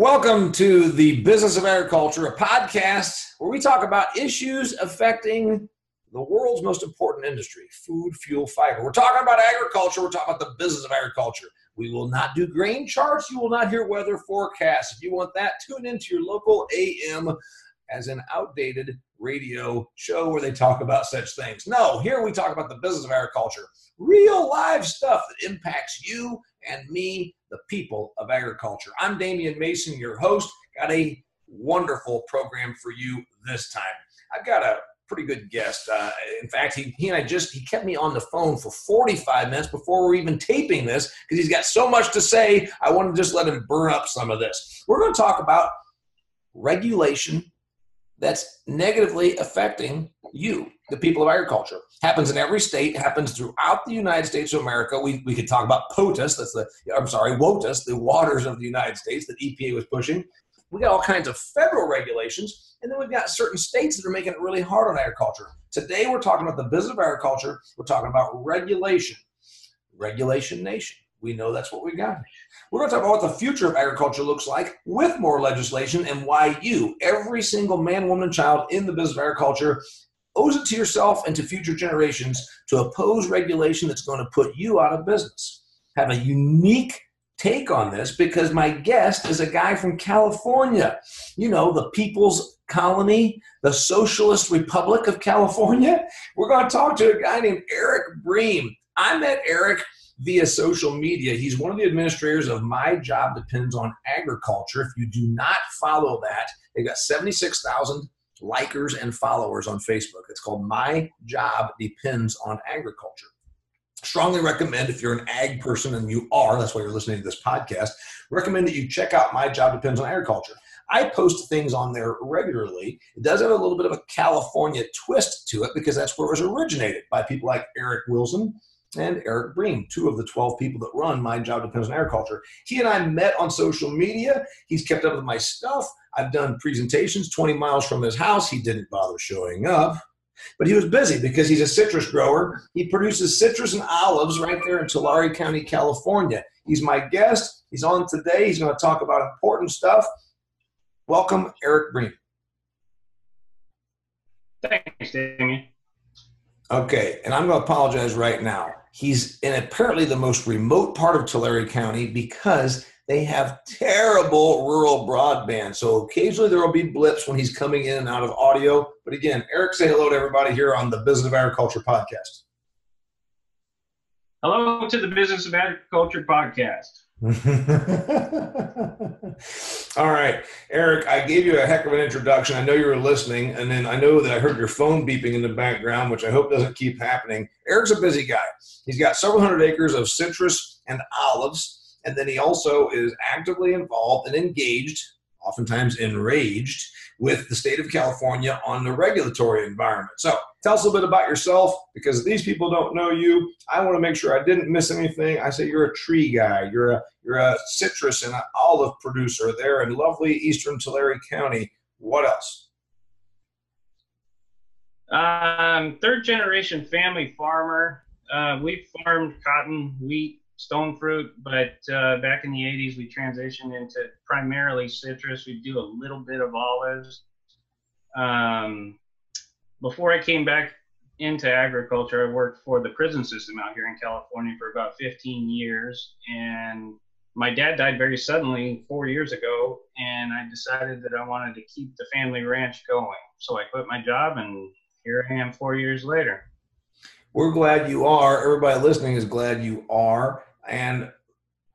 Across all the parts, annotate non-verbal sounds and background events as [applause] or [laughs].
Welcome to the Business of Agriculture, a podcast where we talk about issues affecting the world's most important industry food, fuel, fiber. We're talking about agriculture, we're talking about the business of agriculture. We will not do grain charts, you will not hear weather forecasts. If you want that, tune into your local AM as an outdated radio show where they talk about such things. No, here we talk about the business of agriculture, real live stuff that impacts you and me the people of agriculture. I'm Damian Mason, your host. Got a wonderful program for you this time. I've got a pretty good guest. Uh, in fact, he, he and I just he kept me on the phone for 45 minutes before we're even taping this because he's got so much to say. I want to just let him burn up some of this. We're going to talk about regulation that's negatively affecting you, the people of agriculture. Happens in every state, happens throughout the United States of America. We, we could talk about POTUS, that's the, I'm sorry, WOTUS, the waters of the United States that EPA was pushing. We got all kinds of federal regulations, and then we've got certain states that are making it really hard on agriculture. Today, we're talking about the business of agriculture, we're talking about regulation, regulation nation. We know that's what we got. We're going to talk about what the future of agriculture looks like with more legislation and why you, every single man, woman, and child in the business of agriculture, owes it to yourself and to future generations to oppose regulation that's going to put you out of business. Have a unique take on this because my guest is a guy from California. You know, the people's colony, the Socialist Republic of California. We're going to talk to a guy named Eric Bream. I met Eric via social media. He's one of the administrators of My Job Depends on Agriculture. If you do not follow that, they've got 76,000 likers and followers on Facebook. It's called My Job Depends on Agriculture. Strongly recommend if you're an ag person and you are, that's why you're listening to this podcast, recommend that you check out My Job Depends on Agriculture. I post things on there regularly. It does have a little bit of a California twist to it because that's where it was originated by people like Eric Wilson and Eric Bream, two of the 12 people that run My Job Depends on Agriculture. He and I met on social media. He's kept up with my stuff. I've done presentations 20 miles from his house. He didn't bother showing up, but he was busy because he's a citrus grower. He produces citrus and olives right there in Tulare County, California. He's my guest. He's on today. He's going to talk about important stuff. Welcome, Eric Bream. Thanks, Damian. Okay, and I'm going to apologize right now. He's in apparently the most remote part of Tulare County because they have terrible rural broadband. So occasionally there will be blips when he's coming in and out of audio. But again, Eric, say hello to everybody here on the Business of Agriculture podcast. Hello to the Business of Agriculture podcast. All right, Eric, I gave you a heck of an introduction. I know you were listening, and then I know that I heard your phone beeping in the background, which I hope doesn't keep happening. Eric's a busy guy. He's got several hundred acres of citrus and olives, and then he also is actively involved and engaged, oftentimes enraged, with the state of California on the regulatory environment. So tell us a little bit about yourself because these people don't know you. I want to make sure I didn't miss anything. I say you're a tree guy. You're a you're a citrus and an olive producer there in lovely eastern Tulare County. What else? Um, third generation family farmer. Uh, we farmed cotton, wheat, stone fruit, but uh, back in the 80s we transitioned into primarily citrus. We do a little bit of olives. Um, before I came back into agriculture, I worked for the prison system out here in California for about 15 years. And my dad died very suddenly four years ago, and I decided that I wanted to keep the family ranch going. So I quit my job, and here I am four years later. We're glad you are. Everybody listening is glad you are. And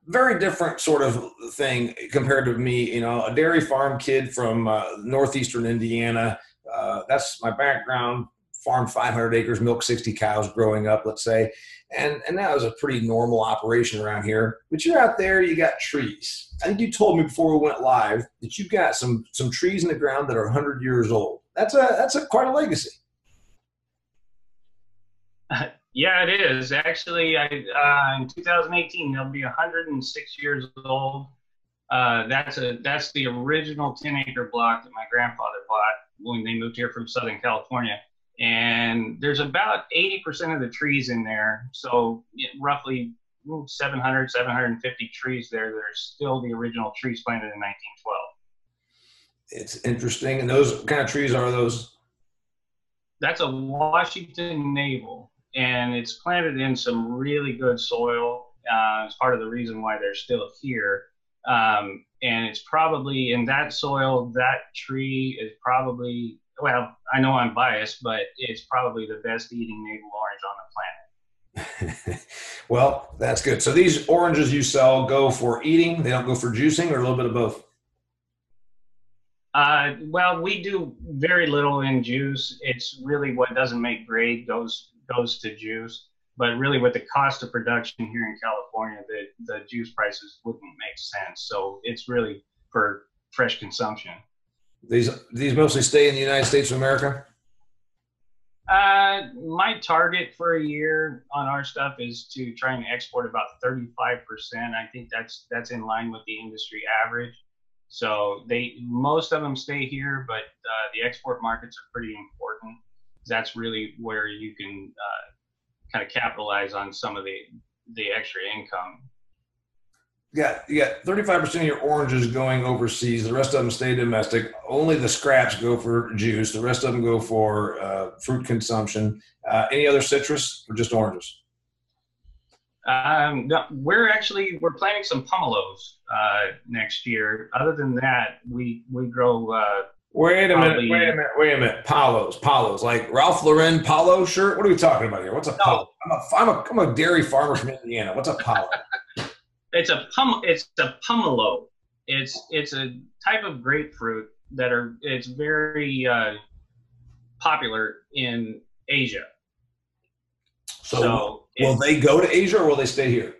very different sort of thing compared to me. You know, a dairy farm kid from uh, northeastern Indiana. Uh, that's my background. Farmed 500 acres, milk 60 cows growing up, let's say, and and that was a pretty normal operation around here. But you're out there, you got trees. I think you told me before we went live that you've got some some trees in the ground that are 100 years old. That's a that's a quite a legacy. [laughs] Yeah, it is. Actually, I, uh, in 2018, they'll be 106 years old. Uh, that's a that's the original 10 acre block that my grandfather bought when they moved here from Southern California. And there's about 80% of the trees in there, so roughly 700, 750 trees there that are still the original trees planted in 1912. It's interesting. And those kind of trees are those? That's a Washington navel, and it's planted in some really good soil. Uh, it's part of the reason why they're still here. Um, and it's probably in that soil, that tree is probably, well, I know I'm biased, but it's probably the best eating navel orange on the planet. [laughs] well, that's good. So these oranges you sell go for eating; they don't go for juicing, or a little bit of both. Uh, well, we do very little in juice. It's really what doesn't make grade goes goes to juice. But really, with the cost of production here in California, the the juice prices wouldn't make sense. So it's really for fresh consumption. These these mostly stay in the United States of America. Uh, my target for a year on our stuff is to try and export about 35%. I think that's that's in line with the industry average. So they most of them stay here, but uh, the export markets are pretty important. That's really where you can uh, kind of capitalize on some of the the extra income yeah, you got 35% of your oranges going overseas. The rest of them stay domestic. Only the scraps go for juice. The rest of them go for uh, fruit consumption. Uh, any other citrus or just oranges? Um, no, we're actually we're planting some pomelos uh, next year. Other than that, we we grow. Wait a minute! Wait a minute! Wait a minute! Palos, Palos, like Ralph Lauren polo shirt. What are we talking about here? What's a no. polo? I'm a, I'm a I'm a dairy farmer from Indiana. What's a polo? [laughs] it's a pum it's a pomelo. It's it's a type of grapefruit that are it's very uh, popular in Asia. So, so will they go to Asia or will they stay here?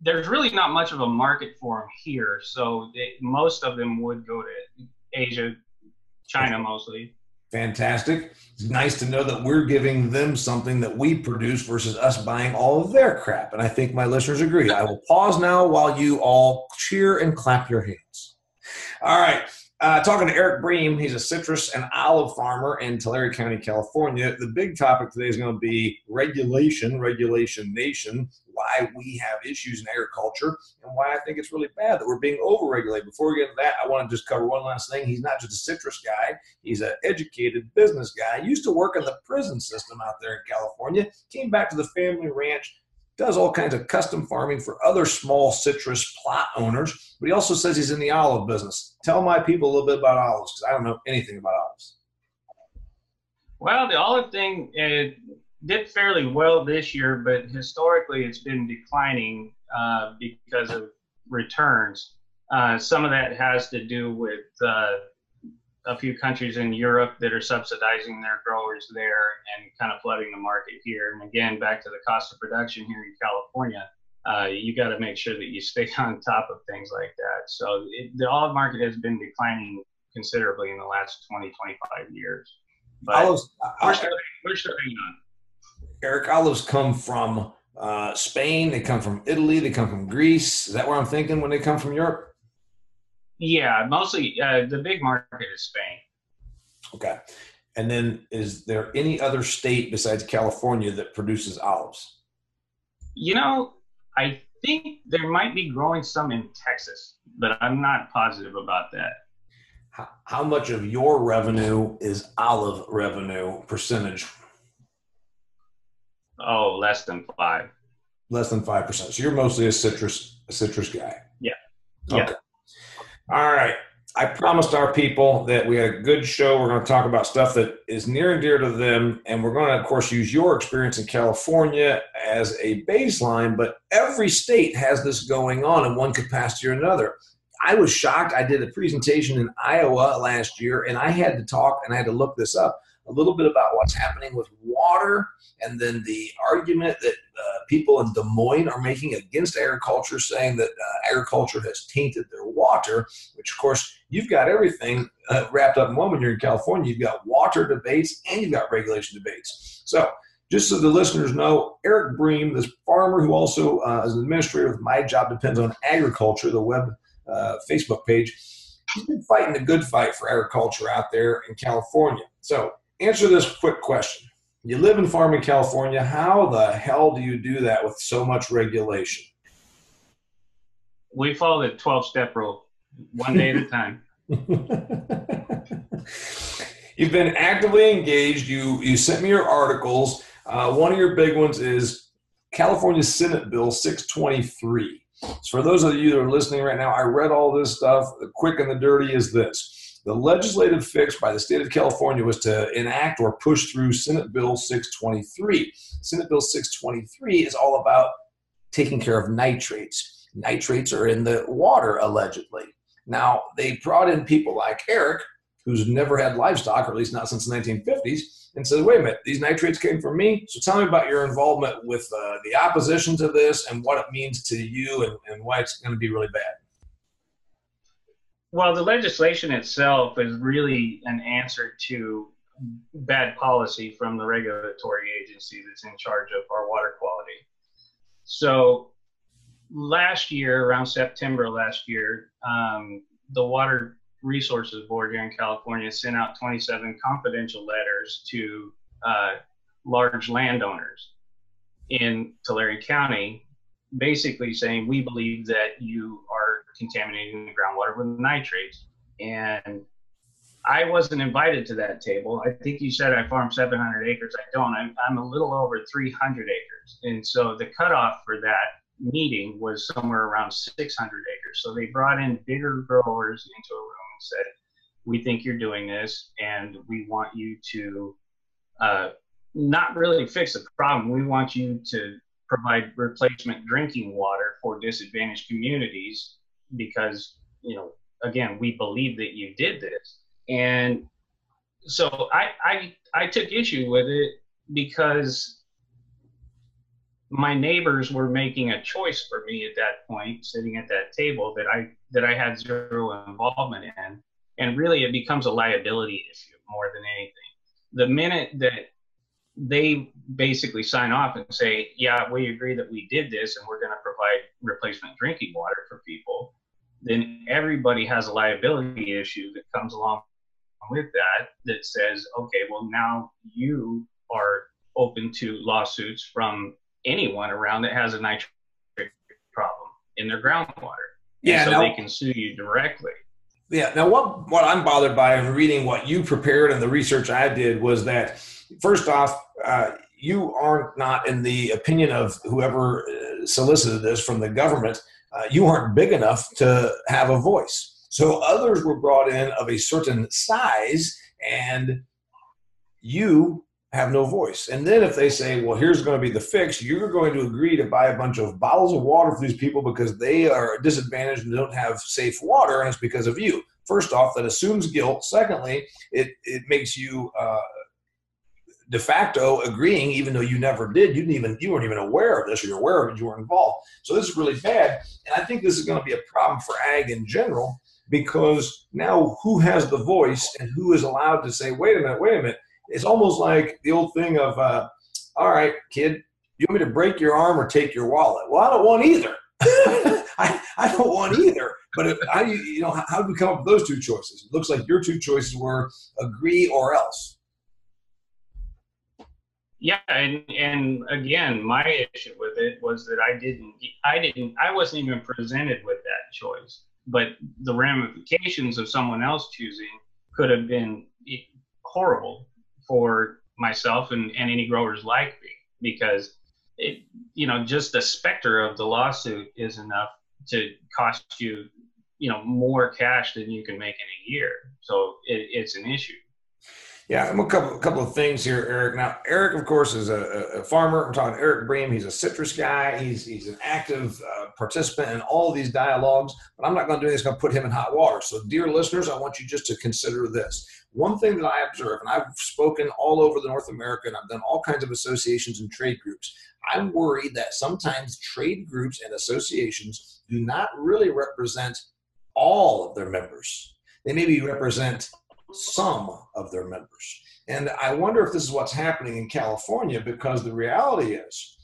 There's really not much of a market for them here, so they, most of them would go to Asia, China mostly. Fantastic. It's nice to know that we're giving them something that we produce versus us buying all of their crap. And I think my listeners agree. I will pause now while you all cheer and clap your hands. All right. Uh, talking to Eric Bream, he's a citrus and olive farmer in Tulare County, California. The big topic today is going to be regulation, regulation nation, why we have issues in agriculture, and why I think it's really bad that we're being overregulated. Before we get into that, I want to just cover one last thing. He's not just a citrus guy, he's an educated business guy. He used to work in the prison system out there in California, came back to the family ranch, does all kinds of custom farming for other small citrus plot owners, but he also says he's in the olive business. Tell my people a little bit about olives because I don't know anything about olives. Well, the olive thing did fairly well this year, but historically it's been declining uh, because of returns. Uh, some of that has to do with uh, a few countries in Europe that are subsidizing their growers there and kind of flooding the market here. And again, back to the cost of production here in California, uh, you got to make sure that you stay [laughs] on top of things like that. So it, the olive market has been declining considerably in the last 20, 25 years. But olives, we're, starting, we're starting on. Eric, olives come from uh, Spain. They come from Italy. They come from Greece. Is that where I'm thinking when they come from Europe? Yeah, mostly uh, the big market is Spain. Okay. And then is there any other state besides California that produces olives? You know, I think there might be growing some in Texas, but I'm not positive about that. How, how much of your revenue is olive revenue percentage? Oh, less than five. Less than five percent. So you're mostly a citrus a citrus guy. Yeah. Okay. Yeah. All right. I promised our people that we had a good show. We're going to talk about stuff that is near and dear to them. And we're going to, of course, use your experience in California as a baseline. But every state has this going on in one capacity or another. I was shocked. I did a presentation in Iowa last year, and I had to talk and I had to look this up a little bit about what's happening with water and then the argument that uh, people in Des Moines are making against agriculture, saying that uh, agriculture has tainted their water, which, of course, you've got everything uh, wrapped up in one when you're in California. You've got water debates and you've got regulation debates. So, just so the listeners know, Eric Bream, this farmer who also uh, is an administrator with My Job Depends on Agriculture, the web uh, Facebook page, he's been fighting a good fight for agriculture out there in California. So, answer this quick question You live in farming California. How the hell do you do that with so much regulation? We follow the 12 step rule, one day at a time. [laughs] [laughs] You've been actively engaged. You you sent me your articles. Uh, one of your big ones is California Senate Bill 623. So for those of you that are listening right now, I read all this stuff. The quick and the dirty is this. The legislative fix by the state of California was to enact or push through Senate Bill 623. Senate Bill 623 is all about taking care of nitrates. Nitrates are in the water, allegedly. Now, they brought in people like Eric, who's never had livestock, or at least not since the 1950s, and said, wait a minute, these nitrates came from me. So tell me about your involvement with uh, the opposition to this and what it means to you and, and why it's going to be really bad. Well, the legislation itself is really an answer to bad policy from the regulatory agency that's in charge of our water quality. So last year, around September last year, um, the Water Resources Board here in California sent out 27 confidential letters to uh, large landowners in Tulare County, basically saying we believe that you are contaminating the groundwater with nitrates. And I wasn't invited to that table. I think you said I farm 700 acres. I don't. I'm, I'm a little over 300 acres. And so the cutoff for that meeting was somewhere around 600 acres. So they brought in bigger growers into a room and said, "We think you're doing this, and we want you to uh, not really fix the problem. We want you to provide replacement drinking water for disadvantaged communities because you know, again, we believe that you did this." And so I I I took issue with it because my neighbors were making a choice for me at that point, sitting at that table that I that I had zero involvement in, and really it becomes a liability issue more than anything. The minute that they basically sign off and say, "Yeah, we agree that we did this, and we're going to provide replacement drinking water for people," then everybody has a liability issue that comes along with that that says, "Okay, well now you are open to lawsuits from anyone around that has a nitrate problem in their groundwater. Yeah, so now, they can sue you directly. Yeah. Now, what what I'm bothered by in reading what you prepared and the research I did was that first off, uh, you are not, not in the opinion of whoever uh, solicited this from the government, uh, you aren't big enough to have a voice. So others were brought in of a certain size, and you have no voice. And then if they say, well, here's going to be the fix, you're going to agree to buy a bunch of bottles of water for these people because they are disadvantaged and don't have safe water, and it's because of you. First off, that assumes guilt. Secondly, it, it makes you uh, de facto agreeing, even though you never did. You didn't even you weren't even aware of this, or you're aware of it, you weren't involved. So this is really bad, and I think this is going to be a problem for ag in general because now who has the voice and who is allowed to say, wait a minute, wait a minute it's almost like the old thing of, uh, all right, kid, you want me to break your arm or take your wallet? Well, I don't want either. [laughs] I, I don't want either. But if, how do you, you know, how do we come up with those two choices? It looks like your two choices were agree or else. Yeah, and and again, my issue with it was that I didn't, I didn't, I wasn't even presented with that choice. But the ramifications of someone else choosing could have been horrible for myself and, and any growers like me because it you know just the specter of the lawsuit is enough to cost you you know more cash than you can make in a year so it, it's an issue yeah, a couple, a couple of things here, Eric. Now, Eric, of course, is a, a farmer. I'm talking Eric Bream. He's a citrus guy. He's he's an active uh, participant in all these dialogues. But I'm not going to do this. Going to put him in hot water. So, dear listeners, I want you just to consider this. One thing that I observe, and I've spoken all over the North America, and I've done all kinds of associations and trade groups. I'm worried that sometimes trade groups and associations do not really represent all of their members. They maybe represent some of their members. And I wonder if this is what's happening in California because the reality is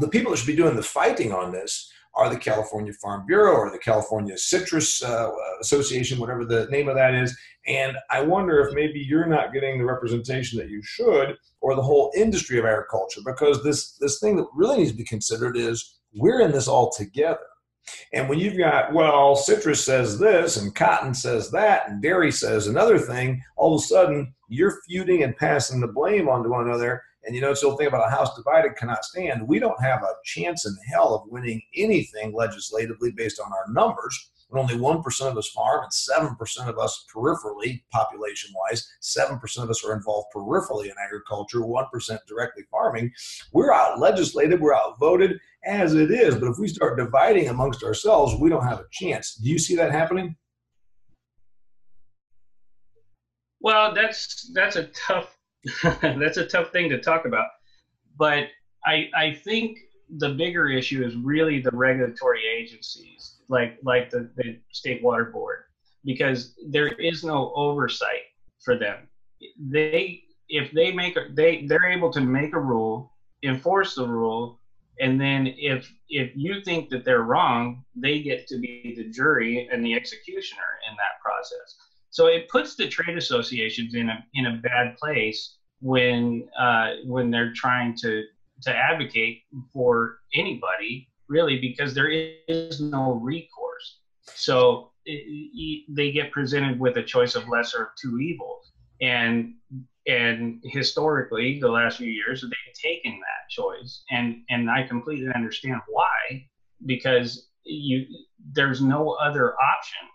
the people that should be doing the fighting on this are the California Farm Bureau or the California Citrus uh, Association, whatever the name of that is. And I wonder if maybe you're not getting the representation that you should, or the whole industry of agriculture, because this this thing that really needs to be considered is we're in this all together. And when you've got, well, citrus says this and cotton says that and dairy says another thing, all of a sudden you're feuding and passing the blame onto one another. And you know, it's the old thing about a house divided cannot stand. We don't have a chance in hell of winning anything legislatively based on our numbers. When only 1% of us farm and 7% of us peripherally, population wise, 7% of us are involved peripherally in agriculture, 1% directly farming. We're out legislated, we're outvoted as it is. But if we start dividing amongst ourselves, we don't have a chance. Do you see that happening? Well, that's that's a tough [laughs] that's a tough thing to talk about. But I I think the bigger issue is really the regulatory agencies, like like the, the state water board, because there is no oversight for them. They if they make a, they they're able to make a rule, enforce the rule, and then if if you think that they're wrong, they get to be the jury and the executioner in that process. So it puts the trade associations in a in a bad place when uh, when they're trying to to advocate for anybody really because there is no recourse. So it, it, they get presented with a choice of lesser of two evils, and and historically the last few years they've taken that choice, and and I completely understand why because you there's no other option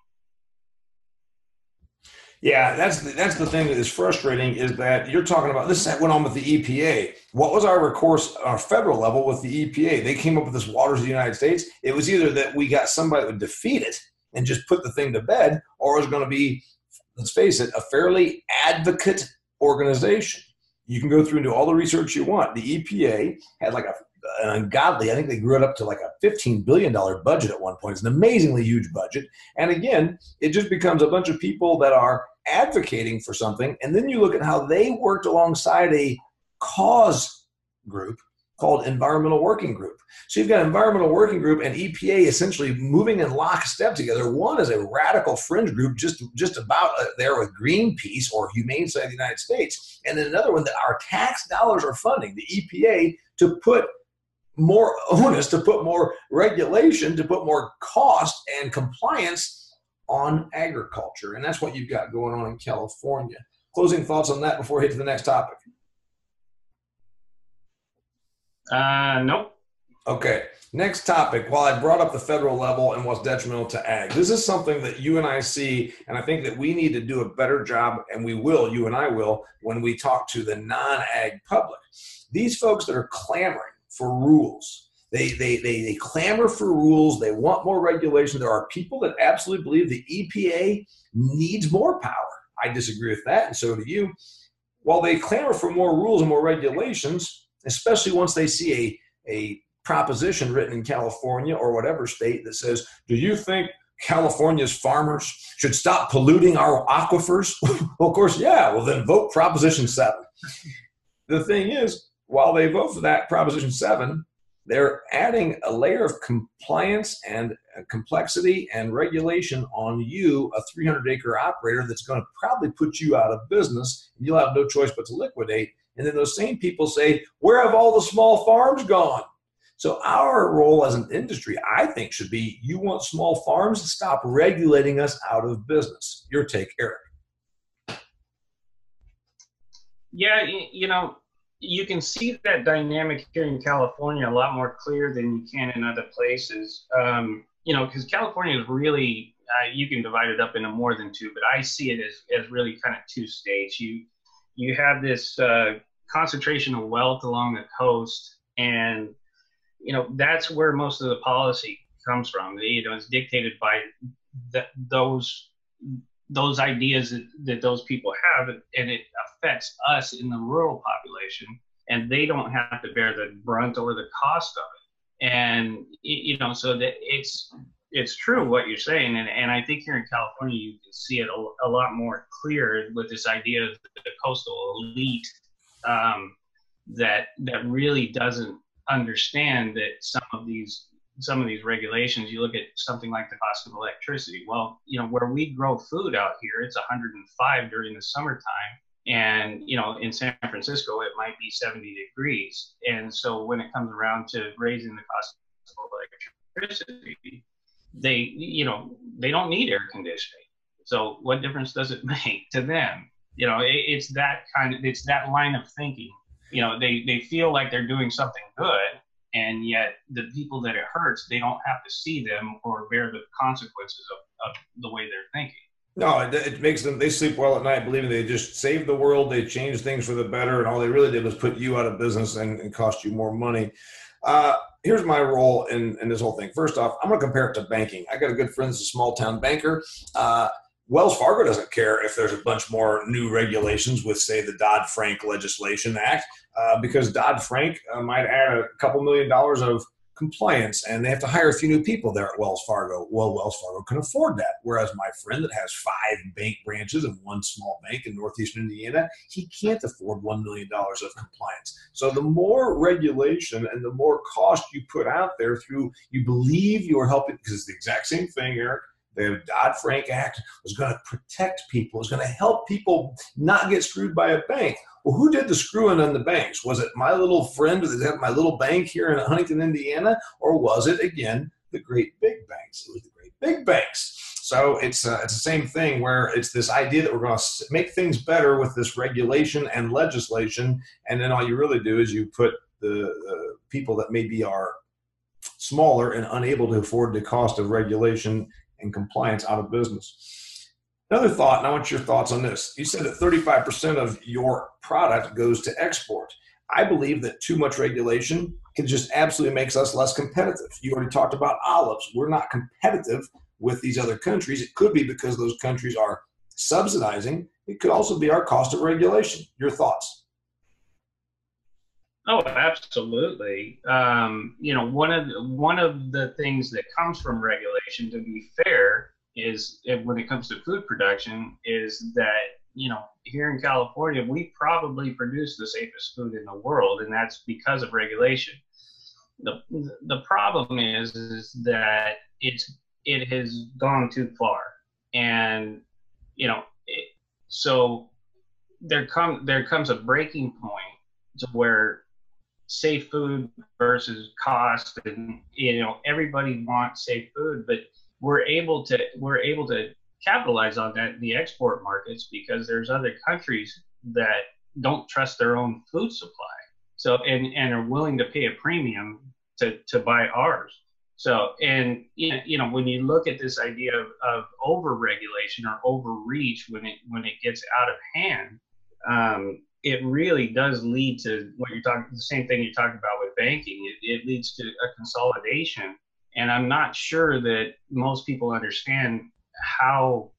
yeah, that's the, that's the thing that is frustrating is that you're talking about this went on with the EPA. What was our recourse our federal level with the EPA? They came up with this waters of the United States. It was either that we got somebody that would defeat it and just put the thing to bed, or it was going to be, let's face it, a fairly advocate organization. You can go through and do all the research you want. The EPA had like a an ungodly. I think they grew it up to like a $15 billion budget at one point. It's an amazingly huge budget. And again, it just becomes a bunch of people that are advocating for something, and then you look at how they worked alongside a cause group called Environmental Working Group. So you've got Environmental Working Group and EPA essentially moving in lockstep together. One is a radical fringe group just, just about uh, there with Greenpeace or Humane Society of the United States. And then another one that our tax dollars are funding, the EPA, to put more onus, to put more regulation, to put more cost and compliance on agriculture. And that's what you've got going on in California. Closing thoughts on that before we hit to the next topic? Uh, nope. Okay. Next topic. While I brought up the federal level and what's detrimental to ag, this is something that you and I see, and I think that we need to do a better job, and we will, you and I will, when we talk to the non ag public. These folks that are clamoring for rules, they, they, they, they clamor for rules. They want more regulation. There are people that absolutely believe the EPA needs more power. I disagree with that, and so do you. While they clamor for more rules and more regulations, especially once they see a, a proposition written in California or whatever state that says, Do you think California's farmers should stop polluting our aquifers? [laughs] well, of course, yeah. Well, then vote Proposition 7. the thing is, while they vote for that Proposition 7, they're adding a layer of compliance and uh, complexity and regulation on you, a 300 acre operator that's going to probably put you out of business. And you'll have no choice but to liquidate. And then those same people say, Where have all the small farms gone? So, our role as an industry, I think, should be you want small farms to stop regulating us out of business. Your take, Eric. Yeah, you know, you can see that dynamic here in California a lot more clear than you can in other places. Um, you know, because California is really uh, you can divide it up into more than two, but I see it as, as really kind of two states. You you have this uh, concentration of wealth along the coast, and you know that's where most of the policy comes from. You know, it's dictated by the, those those ideas that, that those people have, and it affects us in the rural population, and they don't have to bear the brunt or the cost of it. And you know, so that it's it's true what you're saying, and, and I think here in California you can see it a, a lot more clear with this idea of the coastal elite um, that that really doesn't understand that some of these some of these regulations, you look at something like the cost of electricity. Well, you know, where we grow food out here, it's 105 during the summertime. And, you know, in San Francisco, it might be 70 degrees. And so when it comes around to raising the cost of electricity, they, you know, they don't need air conditioning. So what difference does it [laughs] make to them? You know, it, it's that kind of, it's that line of thinking. You know, they, they feel like they're doing something good and yet the people that it hurts they don't have to see them or bear the consequences of, of the way they're thinking no it, it, makes them they sleep well at night believing they just saved the world they changed things for the better and all they really did was put you out of business and, and cost you more money uh, here's my role in, in this whole thing. First off i'm going to compare it to banking. I got a good friend that's a small town banker. Uh, Wells Fargo doesn't care if there's a bunch more new regulations with, say, the Dodd Frank Legislation Act, uh, because Dodd Frank uh, might add a couple million dollars of compliance and they have to hire a few new people there at Wells Fargo. Well, Wells Fargo can afford that. Whereas my friend that has five bank branches and one small bank in Northeastern Indiana, he can't afford $1 million of compliance. So the more regulation and the more cost you put out there through, you believe you're helping, because it's the exact same thing, Eric the Dodd Frank Act was going to protect people, was going to help people not get screwed by a bank. Well, who did the screwing on the banks? Was it my little friend that my little bank here in Huntington, Indiana, or was it again the great big banks? It was the great big banks. So it's uh, it's the same thing where it's this idea that we're going to make things better with this regulation and legislation, and then all you really do is you put the uh, people that maybe are smaller and unable to afford the cost of regulation and compliance out of business. Another thought, and I want your thoughts on this. You said that 35% of your product goes to export. I believe that too much regulation can just absolutely makes us less competitive. You already talked about olives. We're not competitive with these other countries. It could be because those countries are subsidizing. It could also be our cost of regulation. Your thoughts? Oh, absolutely. Um, you know, one of the, one of the things that comes from regulation, to be fair, is when it comes to food production, is that you know here in California we probably produce the safest food in the world, and that's because of regulation. the The problem is is that it's it has gone too far, and you know, it, so there come there comes a breaking point to where safe food versus cost and you know everybody wants safe food but we're able to we're able to capitalize on that the export markets because there's other countries that don't trust their own food supply. So and and are willing to pay a premium to to buy ours. So and you know when you look at this idea of, of or overreach when it when it gets out of hand um, it really does lead to what you're talking the same thing you're talking about with banking. It, it, leads to a consolidation and i'm not sure that most people understand how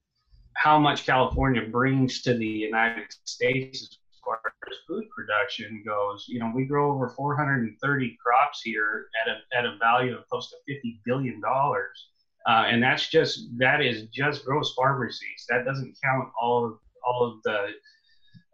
how much california brings to the united states as far as food production goes. You know we grow over 430 crops here at a, at a value of close to 50 billion dollars. Uh, and that's just that is just gross farm receipts. That doesn't count all of all of the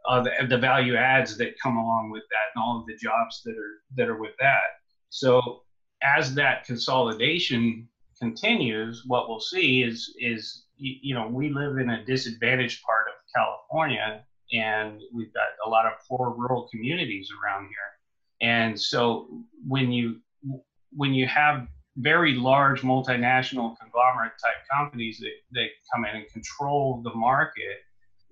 uh, the, the value adds that come along with that and all of the jobs that are that are with that. So as that consolidation continues, what we'll see is is you know we live in a disadvantaged part of California, and we've got a lot of poor rural communities around here. And so when you when you have very large multinational conglomerate type companies that, that come in and control the market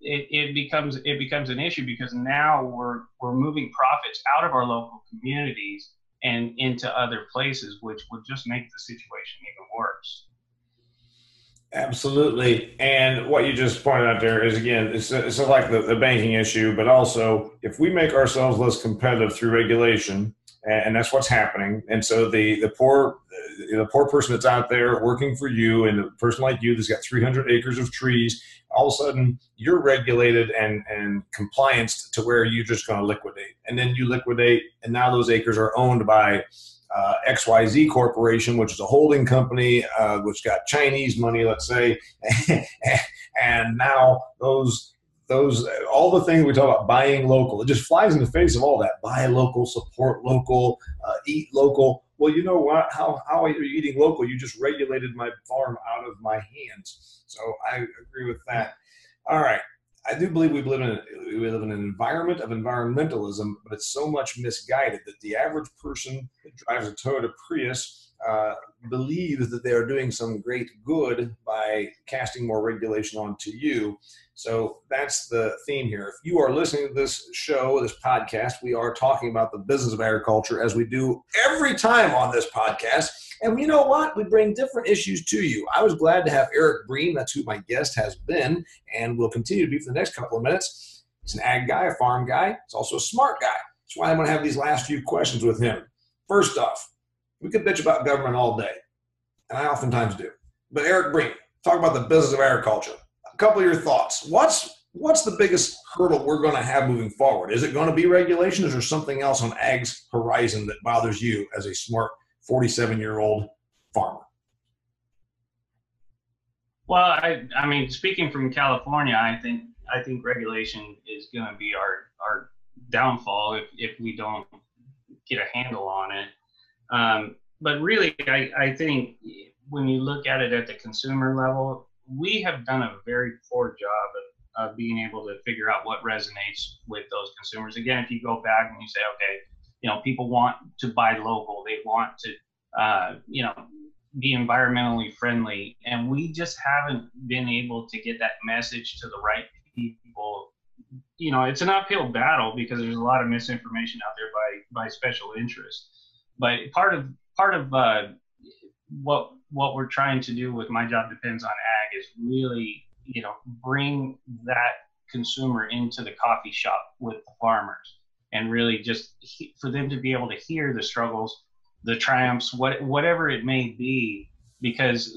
it, it becomes it becomes an issue because now we're we're moving profits out of our local communities and into other places, which would just make the situation even worse. Absolutely. And what you just pointed out there is again, it's, it's like the, the banking issue, but also if we make ourselves less competitive through regulation, and that's what's happening. And so the the poor the poor person that's out there working for you, and a person like you that's got 300 acres of trees, all of a sudden you're regulated and and compliance to where you're just going to liquidate, and then you liquidate, and now those acres are owned by uh, XYZ Corporation, which is a holding company, uh, which got Chinese money, let's say, [laughs] and now those those all the things we talk about buying local it just flies in the face of all that. Buy local support local uh, eat local well you know what? How, how are you eating local? You just regulated my farm out of my hands. So i agree with that. All right. I do believe we live in we live in an environment of environmentalism but it's so much misguided that the average person that drives a toyota prius uh, believes that they are doing some great good by casting more regulation onto you. So that's the theme here. If you are listening to this show, this podcast, we are talking about the business of agriculture as we do every time on this podcast. And you know what? We bring different issues to you. I was glad to have Eric Bream, that's who my guest has been, and will continue to be for the next couple of minutes. He's an ag guy, a farm guy. He's also a smart guy. That's why I'm going to have these last few questions with him. First off, we could bitch about government all day, and I oftentimes do. But Eric Bream, talk about the business of agriculture. A couple of your thoughts. What's what's the biggest hurdle we're going to have moving forward? Is it going to be regulation? Is there something else on ag's horizon that bothers you as a smart 47 year old farmer? Well, I, I mean, speaking from California, I think I think regulation is going to be our our downfall if if we don't get a handle on it. Um, but really, I, I think when you look at it at the consumer level, we have done a very poor job of, of being able to figure out what resonates with those consumers. Again, if you go back and you say, okay, you know, people want to buy local, they want to, uh, you know, be environmentally friendly, and we just haven't been able to get that message to the right people. You know, it's an uphill battle because there's a lot of misinformation out there by by special interests. But part of part of uh, what what we're trying to do with my job depends on ag is really you know bring that consumer into the coffee shop with the farmers and really just he, for them to be able to hear the struggles the triumphs what whatever it may be because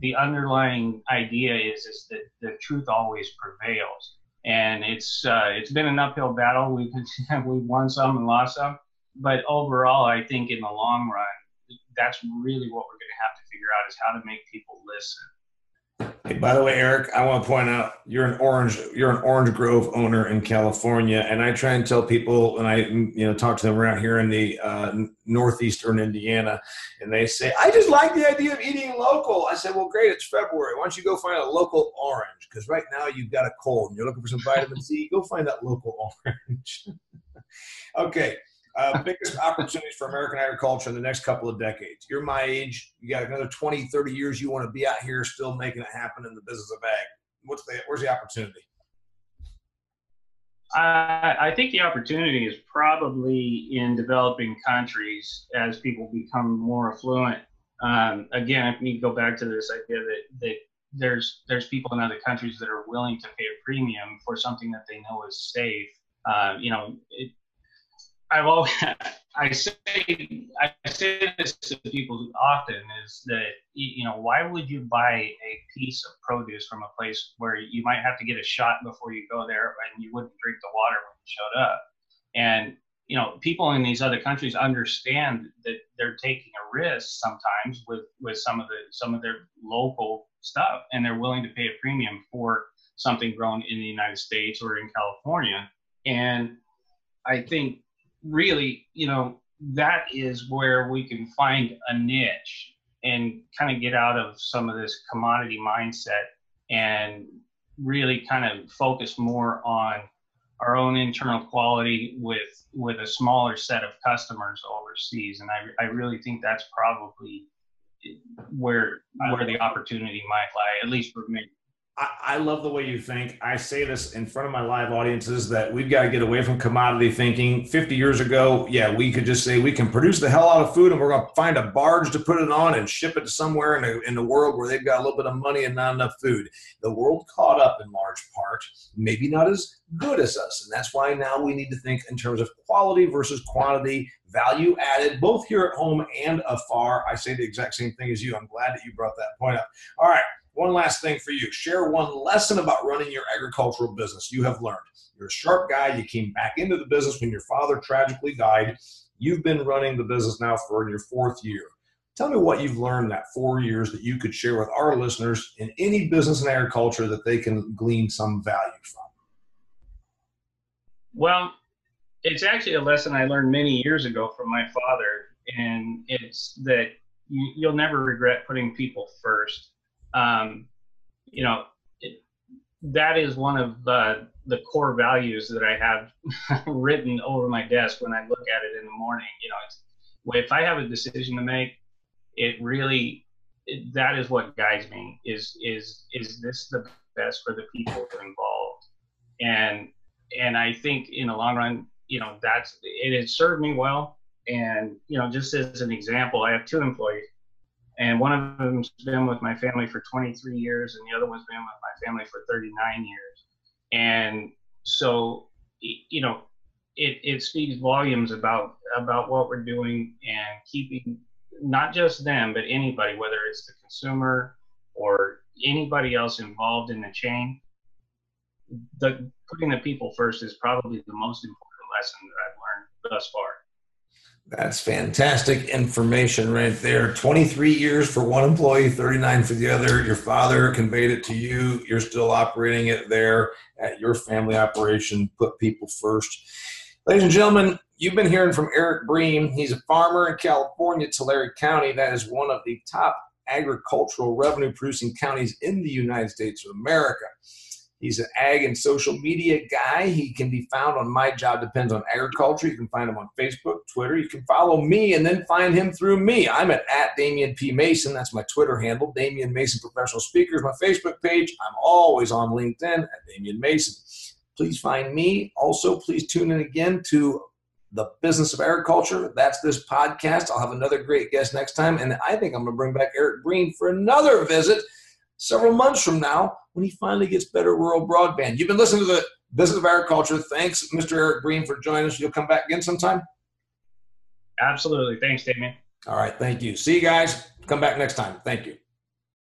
the underlying idea is is that the truth always prevails and it's uh, it's been an uphill battle we've [laughs] we've won some and lost some but overall, I think in the long run, that's really what we're going to have to figure out is how to make people listen. Hey, by the way, Eric, I want to point out you're an orange you're an Orange Grove owner in California, and I try and tell people when I you know talk to them around here in the uh, northeastern Indiana, and they say I just like the idea of eating local. I said, well, great, it's February. Why don't you go find a local orange? Because right now you've got a cold and you're looking for some vitamin C. Go find that local [laughs] orange. [laughs] okay, uh, biggest opportunities for American agriculture in the next couple of decades. You're my age. You got another 20, 30 years. You want to be out here still making it happen in the business of ag. What's the, where's the opportunity? I, think the opportunity is probably in developing countries as people become more affluent. Um, again, if you go back to this idea that, that there's there's people in other countries that are willing to pay a premium for something that they know is safe. Uh, you know, it, I've always [laughs] I say I say this to people often is that you know why would you buy a piece of produce from a place where you might have to get a shot before you go there and you wouldn't drink the water when you showed up? And you know people in these other countries understand that they're taking a risk sometimes with with some of the some of their local stuff and they're willing to pay a premium for something grown in the United States or in California. And I think really, you know, that is where we can find a niche and kind of get out of some of this commodity mindset and really kind of focus more on our own internal quality with with a smaller set of customers overseas. And i, I really think that's probably where where the opportunity might lie at least for me I, love the way you think. I say this in front of my live audiences that we've got to get away from commodity thinking. 50 years ago, yeah, we could just say we can produce the hell out of food and we're going to find a barge to put it on and ship it to somewhere in, a, in the world where they've got a little bit of money and not enough food. The world caught up in large part, maybe not as good as us. And that's why now we need to think in terms of quality versus quantity, value added, both here at home and afar. I say the exact same thing as you. I'm glad that you brought that point up. All right one last thing for you. Share one lesson about running your agricultural business you have learned. You're a sharp guy. You came back into the business when your father tragically died. You've been running the business now for your fourth year. Tell me what you've learned that four years that you could share with our listeners in any business in agriculture that they can glean some value from. Well, it's actually a lesson I learned many years ago from my father, and it's that you, will never regret putting people first. Um, you know, that is one of the, the core values that I have [laughs] written over my desk when I look at it in the morning. You know, if I have a decision to make, it really it, that is what guides me. Is is is this the best for the people involved? And and I think in the long run, you know, that's it has served me well. And you know, just as an example, I have two employees, and one of them's been with my family for 23 years, and the other one's been with my family for 39 years. And so, you know, it, it speaks volumes about about what we're doing and keeping not just them, but anybody, whether it's the consumer or anybody else involved in the chain. The putting the people first is probably the most important lesson that I've learned thus far. That's fantastic information right there. 23 years for one employee, 39 for the other. Your father conveyed it to you. You're still operating it there at your family operation. Put people first. Ladies and gentlemen, you've been hearing from Eric Bream. He's a farmer in California, Tulare County. That is one of the top agricultural revenue producing counties in the United States of America. He's an ag and social media guy. He can be found on My Job Depends on Agriculture. You can find him on Facebook, Twitter. You can follow me and then find him through me. I'm at, at Damian P. Mason. That's my Twitter handle. Damian Mason Professional Speakers, my Facebook page. I'm always on LinkedIn at Damian Mason. Please find me. Also, please tune in again to the business of agriculture. That's this podcast. I'll have another great guest next time. And I think I'm going to bring back Eric Bream for another visit several months from now when he finally gets better rural broadband. You've been listening to the business of agriculture. Thanks, Mr. Eric Bream, for joining us. You'll come back again sometime? Absolutely. Thanks, Damian. All right. Thank you. See you guys. Come back next time. Thank you.